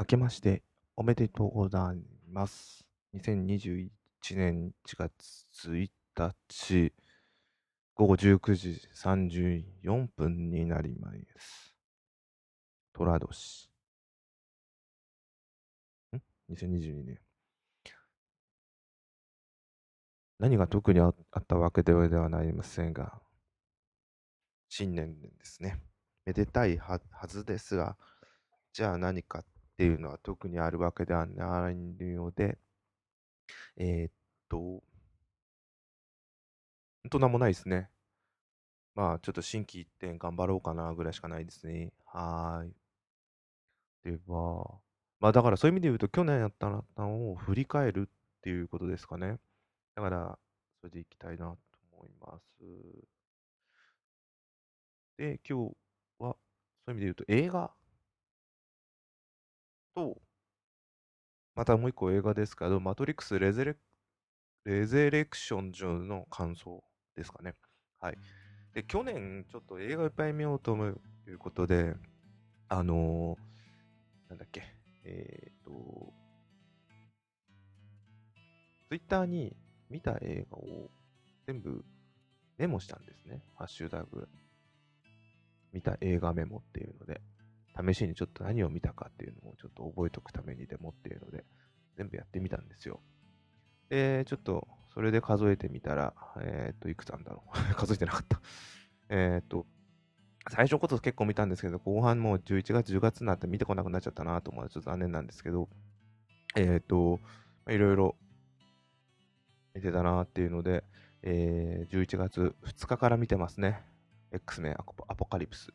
明けましておめでとうございます。2021年1月1日、午後19時34分になります。寅年。ん ?2022 年。何が特にあったわけではありませんが、新年ですね。めでたいははずですが、じゃあ何かっていうのは特にあるわけではないので、えーっと、ほんとなんもないですね。まあ、ちょっと心機一転頑張ろうかなぐらいしかないですね。はーい。では、まあだからそういう意味で言うと、去年やったのを振り返るっていうことですかね。だから、それでいきたいなと思います。で、今日は、そういう意味で言うと、映画と、またもう一個映画ですけど、マトリックスレゼレレゼレクション上の感想ですかね。はい。で、去年、ちょっと映画いっぱい見ようと思ういうことで、あのーなんだっけ、えっ、と、ツイッターに見た映画を全部メモしたんですね。ハッシュタグ。見た映画メモっていうので、試しにちょっと何を見たかっていうのをちょっと覚えておくためにでもっていうので、全部やってみたんですよ。で、ちょっとそれで数えてみたら、えっ、と、いくつあるんだろう。数えてなかった。えっと、最初こそ結構見たんですけど、後半もう11月、10月になって見てこなくなっちゃったなと思うので、ちょっと残念なんですけど、えっ、と、いろいろ見てたなっていうので、えー11月2日から見てますね。X メンアポアポカリプス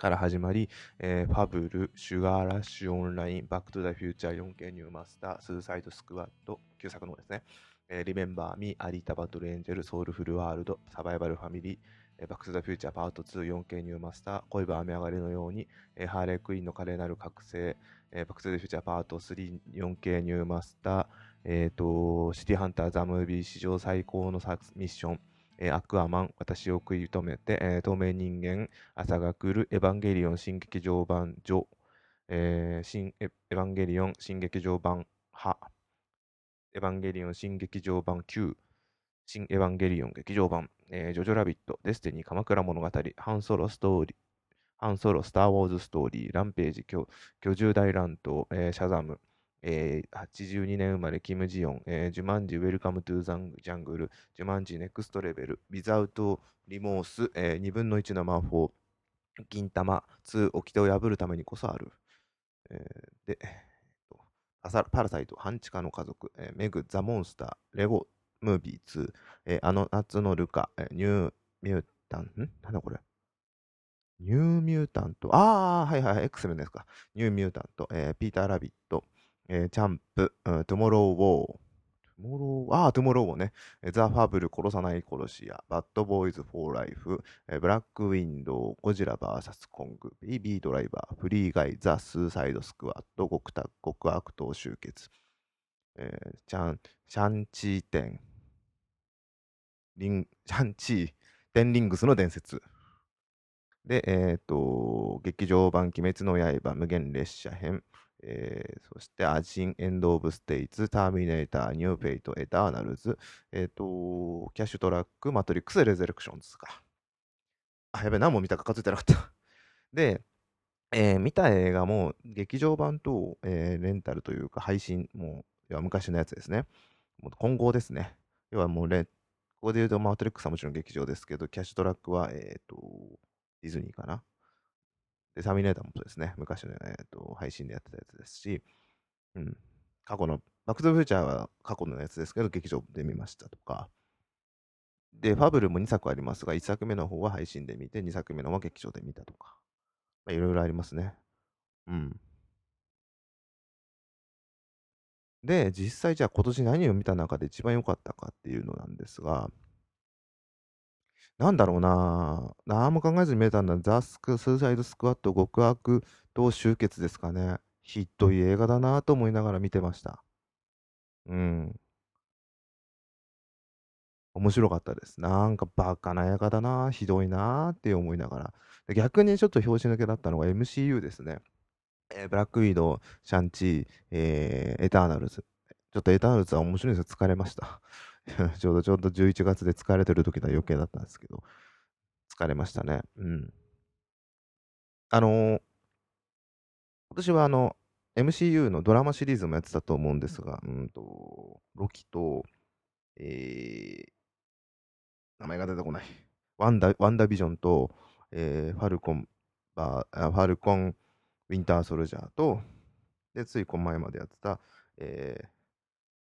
から始まり、えーファブル、シュガーラッシュオンライン、バックトゥザフューチャー 4K ニューマスター、スーサイドスクワッド、旧作のですね。えーリメンバーミー、アリータバトルエンジェル、ソウルフルワールド、サバイバルファミリー、えーバックトゥザフューチャーパート2、4K ニューマスター、恋は雨上がりのように、えーハーレークイーンの華麗なる覚醒、えーバックトゥザフューチャーパート3、4K ニューマスター、えっ、と、シティハンターザ・ムービー史上最香のミッション、えーアクアマン、私をくいとめて、えー透明人間、朝が来る、エヴァンゲリオン新劇場版 序、えー新エエヴァンゲリオン新劇場版ハ、エヴァンゲリオン新劇場版 Q、新エヴァンゲリオン劇場版、えージョジョラビット、デスティニー鎌倉物語、ハンソロストーリー、ハンソロスター・ウォーズストーリー、ランページ、巨巨獣大乱闘、えーシャザム、えー82年生まれ、キム・ジヨン、えージュマンジ、ウェルカム・トゥ・ザンジャングル、ジュマンジ、ネクストレベル、ビザウト・リモース、え2分の1の魔法、銀玉、2、掟を破るためにこそある。えーで、えっとパサパラサイト、半地下の家族、えーメグ、ザ・モンスター、レゴ、ムービー2、えーあの夏のルカ、えーニューミュータン、ん？なんだこれ。ニューミュータント、ああ、はいはいはい、X メンですか。ニューミュータント、えーピーター・ラビット、えーチャンプ、うんトゥモロー・ウォー、トゥモロー、ああ、トゥモローウォーね。ザ・ファブル、殺さない殺し屋、バッド・ボーイズ・フォー・ライフ、えーブラック・ウィドウ、ゴジラ VS コング、ベイビー・ドライバー、フリー・ガイ、ザ・スーサイド・スクワッド、極悪極悪党集結、えーチャン、シャンチーテン、リン、シャンチー、テンリングスの伝説。で、えっ、と、劇場版鬼滅の刃、無限列車編、えーそして亜人、エンド・オブ・ステイツ、ターミネーター、ニュー・フェイト、エターナルズ、えっ、と、キャッシュトラック、マトリックス、レザレクションズか。あ、やべ、何も見たか数えてなかった。で、えー見た映画も劇場版と、えーレンタルというか配信、もう、要昔のやつですね。もう混合ですね。要はもうレ、ここで言うとマトリックスはもちろん劇場ですけど、キャッシュトラックは、えっ、と、ディズニーかな。で、ターミネーターもそうですね。昔の、えー、と配信でやってたやつですし、うん。過去の、バックトゥフューチャーは過去のやつですけど、劇場で見ましたとか。で、ファブルも2作ありますが、1作目の方は配信で見て、2作目の方は劇場で見たとか。まあ、いろいろありますね。うん。で、実際じゃあ今年何を見た中で一番良かったかっていうのなんですが、なんだろうな何も考えずに見れたんだ。ザ・スク、スーサイド・スクワット、極悪と集結ですかね。ひどい映画だなと思いながら見てました。うん。面白かったです。なんかバカな映画だなひどいなって思いながら。で逆にちょっと拍子抜けだったのが MCU ですね。えーブラックウィドウ、シャンチー、えーエターナルズ。ちょっとエターナルズは面白いんですよ。疲れました。ちょうどちょうど11月で疲れてる時の余計だったんですけど、疲れましたね。うん。あのー今年はあの、MCU のドラマシリーズもやってたと思うんですが、うんと、ロキと、えー、名前が出てこない。ワンダ、ワンダビジョンと、えー、ファルコン、バーあファルコン、ウィンターソルジャーと、で、ついこの前までやってた、えー、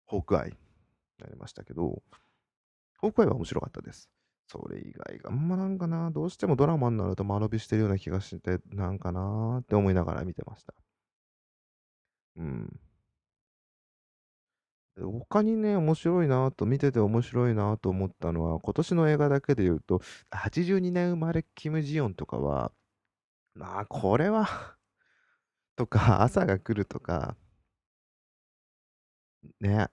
ホークアイになりましたけど、ホークアイは面白かったです。それ以外が、あんまなんかな、どうしてもドラマになると間延びしてるような気がして、なんかなーって思いながら見てました。うん。他にね、面白いなと、見てて面白いなと思ったのは、今年の映画だけで言うと、82年生まれキム・ジヨンとかは、まあ、これはとか、朝が来るとか、ね、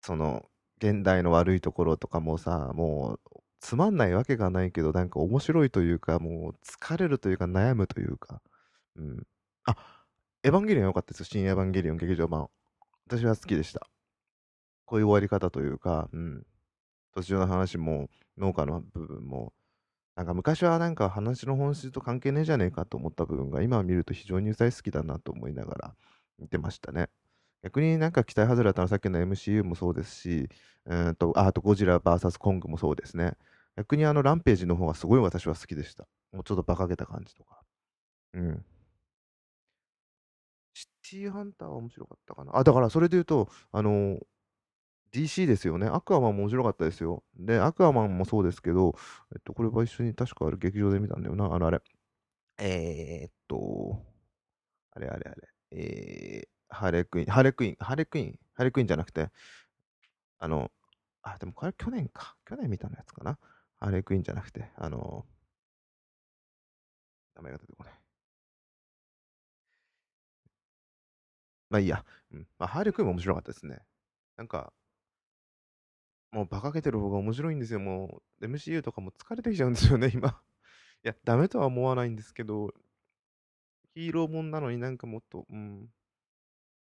その、現代の悪いところとかもさ、もう、つまんないわけがないけど、なんか面白いというか、もう、疲れるというか、悩むというか、うん。あ、エヴァンゲリオン良かったですよ。新エヴァンゲリオン劇場版。私は好きでした。こういう終わり方というか、うん。途中の話も、農家の部分も、なんか昔はなんか話の本質と関係ねえじゃねえかと思った部分が、今見ると非常に大好きだなと思いながら見てましたね。逆になんか期待外れだったのはさっきの MCU もそうですし、うんと、ああとゴジラ VS コングもそうですね。逆にあのランページの方がすごい私は好きでした。もうちょっと馬鹿げた感じとか。うん。シティーハンターは面白かったかな。あ、だからそれで言うと、あの DC ですよね。アクアマンも面白かったですよ。で、アクアマンもそうですけど、えっと、これは一緒に確かあれ劇場で見たんだよな。あの、あれ。えー、っと、あれあれあれ。えー、ハーレクイーン、ハーレクイーン、ハーレクイーン、ハーレクイーンじゃなくて、あの、あ、でもこれ去年か。去年見たのやつかな。ハーレクイーンじゃなくて、あの、名前が出てこない。まあいいや。うん。まあ、ハーレクイーンも面白かったですね。なんか、もう馬鹿げてる方が面白いんですよ。もう MCU とかも疲れてきちゃうんですよね、今。いや、ダメとは思わないんですけど、ヒーローもんなのになんかもっと、うん。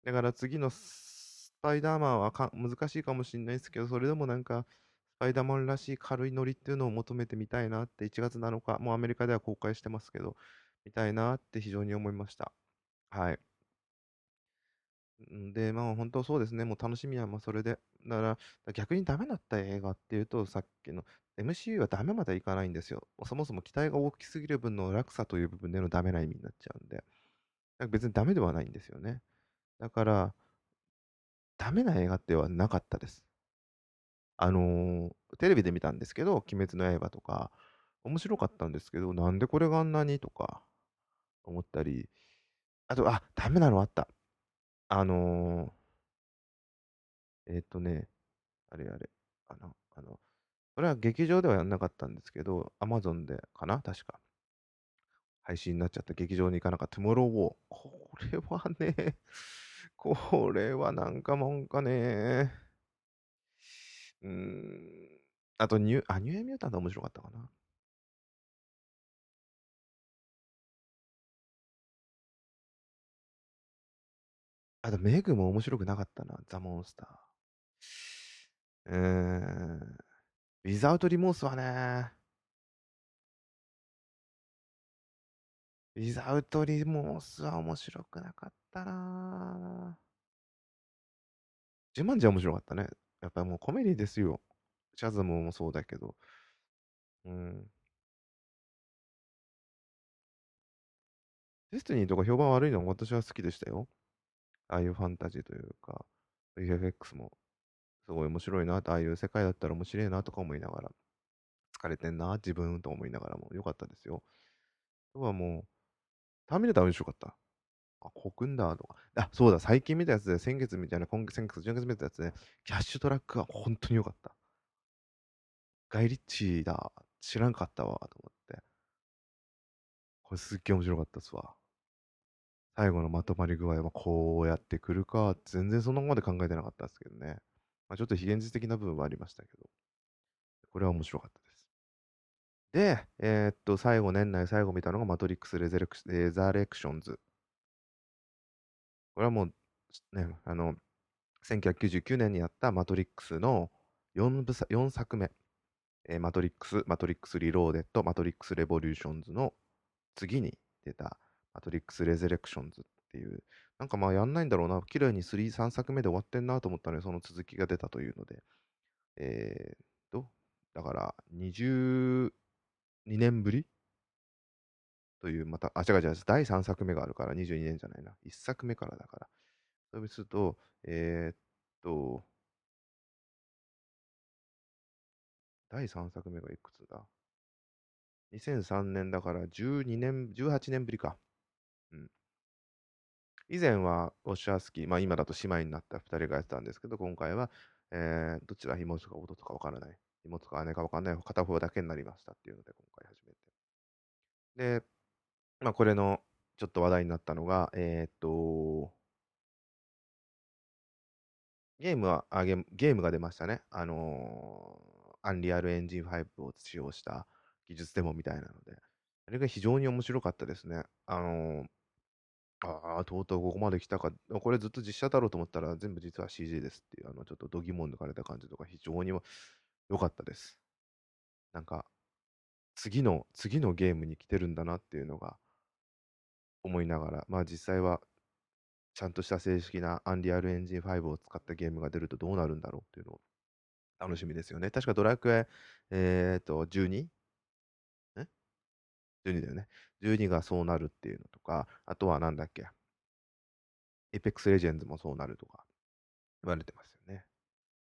だから次のスパイダーマンはか難しいかもしれないですけど、それでもなんか、スパイダーマンらしい軽いノリっていうのを求めてみたいなって、1月7日、もうアメリカでは公開してますけど、見たいなって非常に思いました。はい。で、まあ本当そうですね、もう楽しみはまあそれで。だから逆にダメだった映画っていうと、さっきの MCU はダメまでいかないんですよ。そもそも期待が大きすぎる分の落差という部分でのダメな意味になっちゃうんで。別にダメではないんですよね。だから、ダメな映画ってはなかったです。あのーテレビで見たんですけど、鬼滅の刃とか、面白かったんですけど、なんでこれがあんなにとか思ったり、あと、あ、ダメなのあった。あのー、えーっとね、あれあれ、あの、あの、これは劇場ではやんなかったんですけど、Amazon でかな確か。配信になっちゃった劇場に行かなかった。トゥモローウォー。これはね、これはなんかもんかね。うーん。あとニュー、あ、ニューエミュータント面白かったかな。あと、メグも面白くなかったな。ザ・モンスター。うーん。ウィザウト・リモースはね、ウィズアウト・リモースは面白くなかったたなジュマンジは面白かったね。やっぱりもうコメディですよ。シャズムもそうだけど。うん。ディスティニーとか評判悪いのは私は好きでしたよ。ああいうファンタジーというか、VFX もすごい面白いな、ああいう世界だったら面白いなとか思いながら、疲れてんな、自分と思いながらも良かったですよ。あとはもう、ターミネーター面白かった。あ、コクンダーとか。あ、そうだ、最近見たやつで、先月みたいな、今月、先月、10月見たやつで、キャッシュトラックは本当に良かった。ガイリッチーだ。知らんかったわ、と思って。これすっげえ面白かったっすわ。最後のまとまり具合はこうやってくるか、全然そのまで考えてなかったですけどね。まあ、ちょっと非現実的な部分はありましたけど、これは面白かったです。で、えーっと、最後、年内最後見たのがマトリックスレザレクションズ。これはもう、ね、あの、1999年にやったマトリックスの 4, 部4作目、えー、マトリックス、マトリックスリローデッド、マトリックスレボリューションズの次に出たマトリックスレゼレクションズっていう、なんかまあやんないんだろうな、綺麗に3、3作目で終わってんなと思ったので、その続きが出たというので、えー、っと、だから22年ぶりという、また、あ、違う違う、第3作目があるから22年じゃないな。1作目からだから。そうすると、えー、っと、第3作目がいくつだ ?2003 年だから12年、18年ぶりか。うん。以前はオシャースキー、まあ今だと姉妹になった2人がやってたんですけど、今回は、えー、どちら妹か弟か分からない。妹か姉か分からない片方だけになりましたっていうので今回始めて。で、まあこれのちょっと話題になったのが、えー、っと、ゲームはあゲ、ゲームが出ましたね。あのー、アンリアルエンジン5を使用した技術デモみたいなので、あれが非常に面白かったですね。あのー、ああ、とうとうここまで来たか。これずっと実写だろうと思ったら全部実は CG ですっていう、あの、ちょっと度肝抜かれた感じとか非常に良かったです。なんか、次の、次のゲームに来てるんだなっていうのが思いながら、まあ実際はちゃんとした正式なアンリアルエンジン5を使ったゲームが出るとどうなるんだろうっていうのを楽しみですよね。確かドラクエ、えっ、ー、と、12? 12だよね。12がそうなるっていうのとか、あとはなんだっけ。エペックスレジェンズもそうなるとか言われてますよね。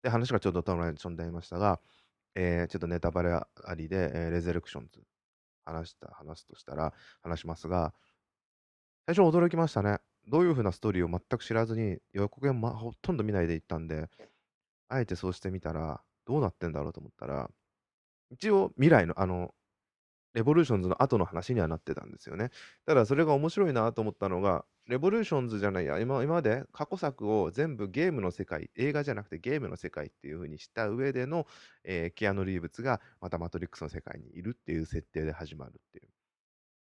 で、話がちょっとトランションでありましたが、えー、ちょっとネタバレありで、えー、レゼレクションズ話した、話すとしたら、話しますが、最初驚きましたね。どういう風なストーリーを全く知らずに、予告編、ま、ほとんど見ないで行ったんで、あえてそうしてみたら、どうなってんだろうと思ったら、一応未来の、あの、レボリューションズの後の話にはなってたんですよね。ただそれが面白いなと思ったのが、レボリューションズじゃないや、今今まで過去作を全部ゲームの世界、映画じゃなくてゲームの世界っていう風にした上での、えー、キアヌ・リーブスがまたマトリックスの世界にいるっていう設定で始まるっていう。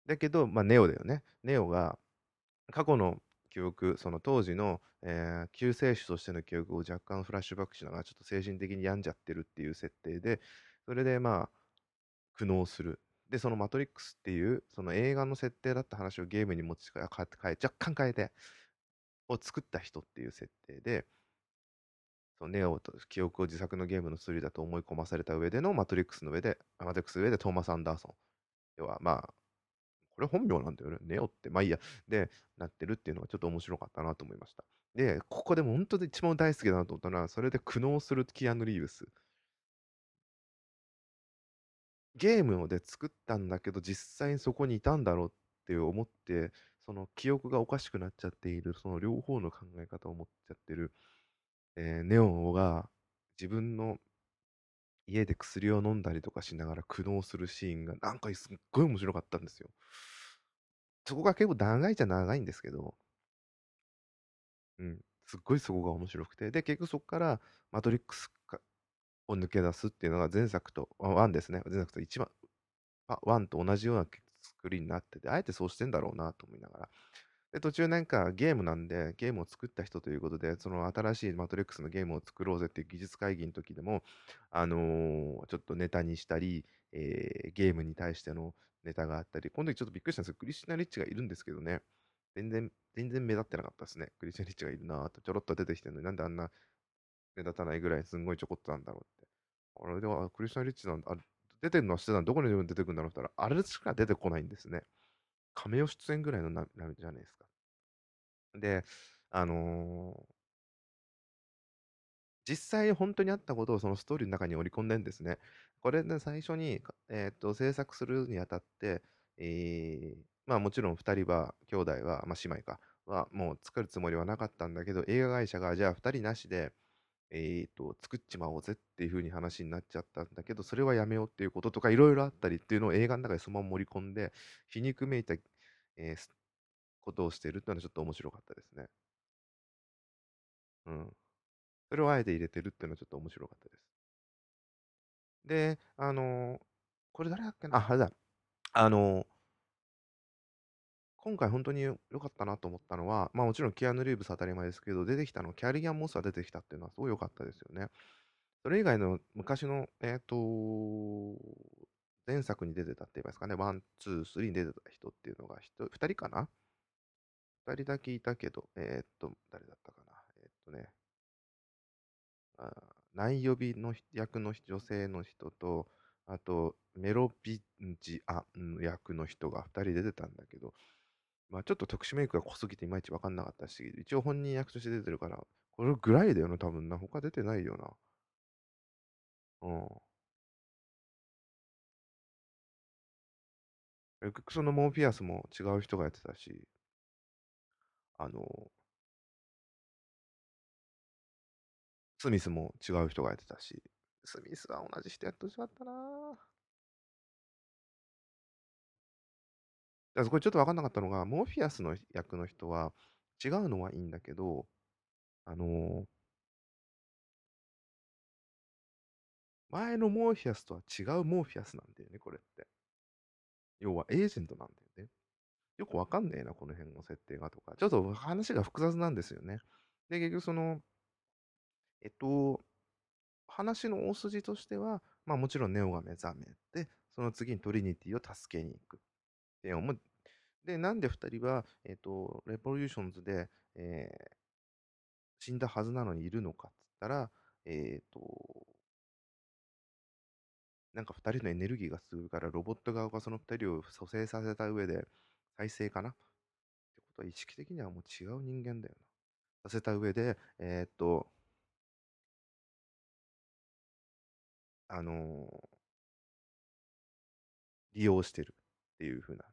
だけど、まあ、ネオだよね。ネオが過去の記憶、その当時の、えー、救世主としての記憶を若干フラッシュバックしながら、ちょっと精神的に病んじゃってるっていう設定で、それでまあ、苦悩する。で、そのマトリックスっていう、その映画の設定だった話をゲームに持ち変え、変え若干変えて、を作った人っていう設定で、そのネオと記憶を自作のゲームのスリーだと思い込まされた上でのマトリックスの上で、マトリックス上でトーマス・アンダーソン。要は、まあ、これ本名なんだよね。ネオって。まあいいや。で、なってるっていうのがちょっと面白かったなと思いました。で、ここでも本当に一番大好きだなと思ったのは、それで苦悩するキアヌ・リーブス。ゲームで作ったんだけど、実際にそこにいたんだろうって思って、その記憶がおかしくなっちゃっている、その両方の考え方を持っちゃってる、えー、ネオンが自分の家で薬を飲んだりとかしながら苦悩するシーンがなんかすっごい面白かったんですよ。そこが結構長いじゃ長いんですけど、うん、すっごいそこが面白くて、で、結局そこからマトリックスを抜け出すっていうのが前作と、1ですね。前作と一番、1と同じような作りになってて、あえてそうしてんだろうなと思いながら。で、途中なんかゲームなんで、ゲームを作った人ということで、その新しいマトリックスのゲームを作ろうぜっていう技術会議の時でも、あのー、ちょっとネタにしたり、えー、ゲームに対してのネタがあったり、この時ちょっとびっくりしたんですよ。クリスチャン・リッチがいるんですけどね、全然、全然目立ってなかったですね。クリスチャン・リッチがいるなぁと、ちょろっと出てきてるのに、なんであんな目立たないぐらいすんごいちょこっとなんだろうって。あれでは、クリスチャン・リッチなんだ、出てるのはしてたのどこに出てくるんだろうって言ったら、あれしか出てこないんですね。亀尾出演ぐらいのなじゃないですか。で、あのー、実際本当にあったことをそのストーリーの中に織り込んでんですね。これで最初に、えっ、と、制作するにあたって、えー、まあもちろん2人は、兄弟は、まあ姉妹か、はもう作るつもりはなかったんだけど、映画会社がじゃあ2人なしで、えっ、と、作っちまおうぜっていう風に話になっちゃったんだけど、それはやめようっていうこととかいろいろあったりっていうのを映画の中でそのまま盛り込んで、皮肉めいた、えー、ことをしてるっていうのはちょっと面白かったですね。うん。それをあえて入れてるっていうのはちょっと面白かったです。で、あのー、これ誰だっけな？あ、あれだ。あのー、今回本当に良かったなと思ったのは、まあもちろんキアヌ・リーブス当たり前ですけど、出てきたの、キャリー＝アン・モスが出てきたっていうのはすごい良かったですよね。それ以外の昔の、えっ、と、前作に出てたって言いますかね、ワン、ツー、スリーに出てた人っていうのが2人かな ?2 人だけいたけど、えっ、と、誰だったかな？えっ、とね、あ内予備の役の女性の人と、あと、メロピンジア役の人が2人出てたんだけど、まあちょっと特殊メイクが濃すぎていまいち分かんなかったし、一応本人役として出てるから、これぐらいだよな、多分な。他出てないよな。うん。結局そのモーフィアスも違う人がやってたし、あの、スミスも違う人がやってたし、スミスは同じ人やってほしかったなぁだこれちょっと分かんなかったのが、モーフィアスの役の人は違うのはいいんだけど、あのー、前のモーフィアスとは違うモーフィアスなんだよね、これって。要はエージェントなんだよね。よくわかんねえな、この辺の設定がとか。ちょっと話が複雑なんですよね。で、結局その、えっと、話の大筋としては、まあもちろんネオが目覚めて、その次にトリニティを助けに行く。ネオも、で、なんで2人は、えっと、レボリューションズで、えー、死んだはずなのにいるのかっつったら、えっ、と、なんか2人のエネルギーがすごいから、ロボット側がその2人を蘇生させた上で、再生かな？ってことは意識的にはもう違う人間だよな。させた上で、えー、っと、あのー、利用してるっていう風な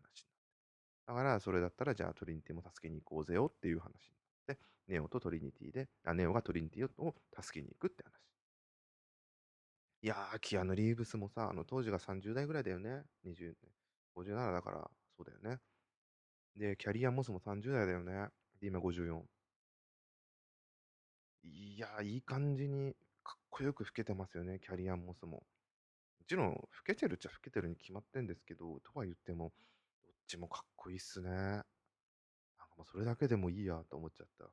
だから、それだったら、じゃあトリニティも助けに行こうぜよっていう話になって、ネオとトリニティで、あネオがトリニティを助けに行くって話。いやー、キアヌ・リーブスもさ、あの当時が30代ぐらいだよね。20、57だから、そうだよね。で、キャリア・モスも30代だよね。で、今54。いやー、いい感じにかっこよく老けてますよね、キャリア・モスも。もちろん、老けてるっちゃ老けてるに決まってんですけど、とは言っても、どっちもかっこいいっすね。なんかもうそれだけでもいいやと思っちゃった。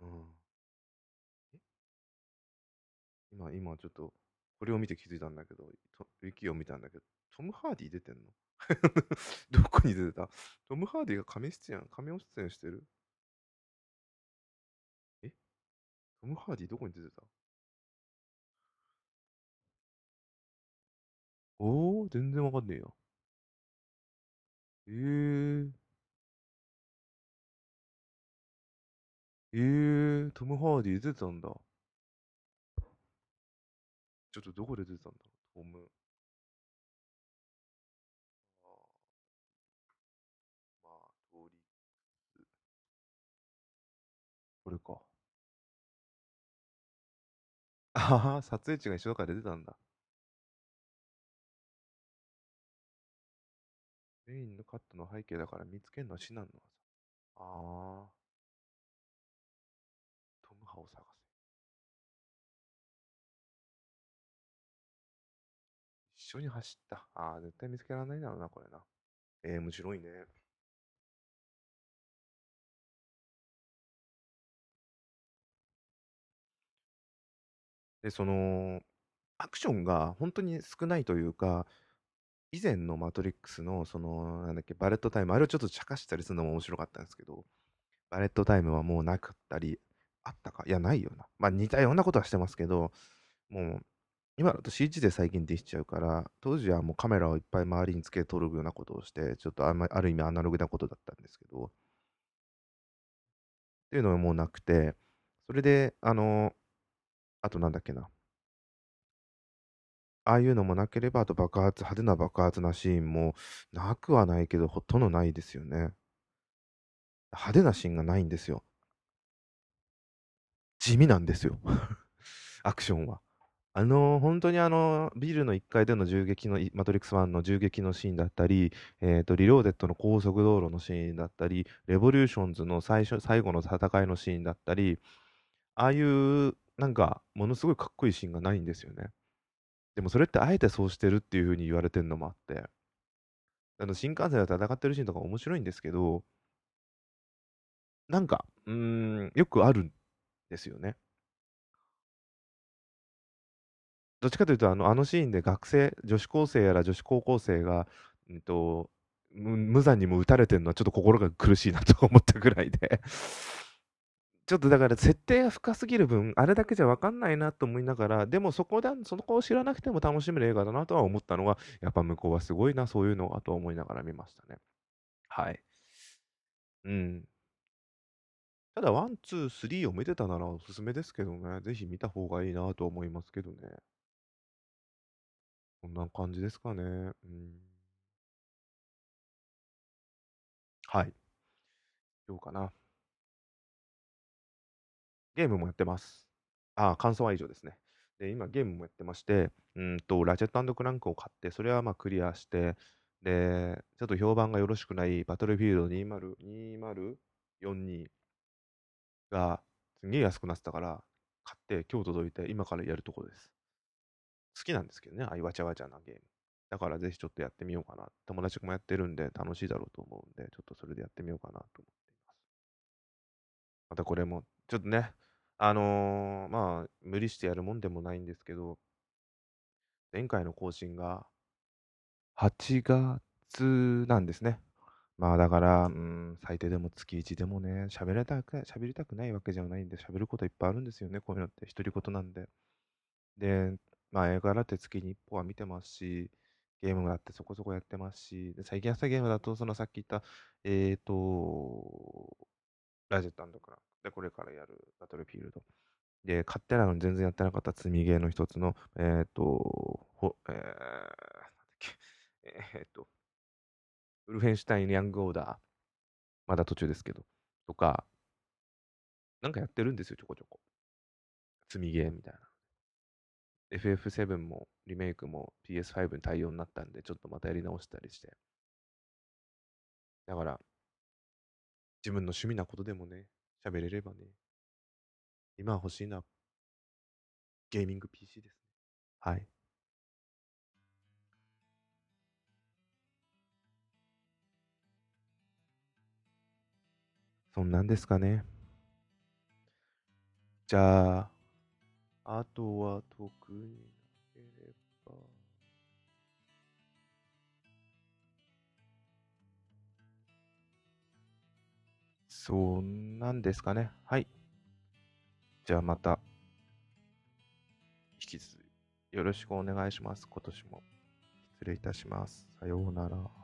うん。今、今ちょっと、これを見て気づいたんだけど、ウィキを見たんだけど、トム・ハーディ出てんの？どこに出てた？トム・ハーディが亀出演、亀を出演してる？え？トム・ハーディどこに出てた？おー、全然わかんねえよ。えー。えー、トム・ハーディ出てたんだ。ちょっとどこで出てたんだろう、トム。まあ、通り。これか。ああ、撮影地が一緒だから出てたんだ。メインのカットの背景だから見つけるのは至難の技。ああ。トム・ハを探せ。一緒に走った。ああ、絶対見つけられないだろうな、これな。えー、面白いね。で、その、アクションが本当に少ないというか、以前のマトリックスの、その、なんだっけ、バレットタイム、あれをちょっと茶化したりするのも面白かったんですけど、バレットタイムはもうなかったり、あったかいや、ないよな。まあ似たようなことはしてますけど、もう、今だと CG で最近できちゃうから、当時はもうカメラをいっぱい周りにつけて撮るようなことをして、ちょっとあ,、まある意味アナログなことだったんですけど、っていうのはもうなくて、それで、あの、あとなんだっけな。ああいうのもなければ、あと爆発、派手な爆発なシーンもなくはないけど、ほとんどないですよね。派手なシーンがないんですよ。地味なんですよ。アクションは。あの、本当にあの、ビルの1階での銃撃の、マトリックス1の銃撃のシーンだったり、え、ー、と、リローデッドの高速道路のシーンだったり、レボリューションズの最初、最後の戦いのシーンだったり、ああいう、なんか、ものすごいかっこいいシーンがないんですよね。でもそれってあえてそうしてるっていう風に言われてるのもあって、あの新幹線で戦ってるシーンとか面白いんですけど、なんか、うん、よくあるんですよね。どっちかというと、あのあのシーンで学生、女子高生やら女子高校生が、うんと、無無残にも撃たれてるのはちょっと心が苦しいなと思ったぐらいで。ちょっとだから設定が深すぎる分、あれだけじゃ分かんないなと思いながら、でもそこで、その子を知らなくても楽しめる映画だなとは思ったのが、やっぱ向こうはすごいな、そういうのがと思いながら見ましたね。はい。うん。ただ、ワン、ツー、スリーを見てたならおすすめですけどね、ぜひ見た方がいいなと思いますけどね。こんな感じですかね。うん。はい。どうかな。ゲームもやってます。あ、感想は以上ですね。で、今ゲームもやってまして、うんと、ラチェットクランクを買って、それはまあクリアして、で、ちょっと評判がよろしくないバトルフィールド20、2042がすげえ安くなってたから、買って今日届いて今からやるところです。好きなんですけどね、ああいうわちゃわちゃなゲーム。だからぜひちょっとやってみようかな。友達もやってるんで楽しいだろうと思うんで、ちょっとそれでやってみようかなと思っています。またこれも、ちょっとね、あのー、まあ、無理してやるもんでもないんですけど、前回の更新が8月なんですね。まあだから、うん、最低でも月1でもね、喋りたく、喋りたくないわけじゃないんで、喋ることいっぱいあるんですよね、こういうのって、独り言なんで。で、まあ映画だって月に1本は見てますし、ゲームだってそこそこやってますし、で最近やったゲームだと、そのさっき言った、えっ、ー、と、ラジェットクランで、これからやるバトルフィールド。で、買ってないのに全然やってなかった積みゲーの一つの、えっ、と、ほ、えー、なんだっけ、えっ、と、ウルフェンシュタイン・ヤング・オーダー、まだ途中ですけど、とか、なんかやってるんですよ、ちょこちょこ。積みゲーみたいな。FF7 もリメイクも PS5 に対応になったんで、ちょっとまたやり直したりして。だから、自分の趣味なことでもね、喋れればね。今欲しいのは、ゲーミング PC ですね。はい。そんなんですかね。じゃあ、あとは特にそんなんですかね。はい。じゃあまた、引き続きよろしくお願いします。今年も。失礼いたします。さようなら。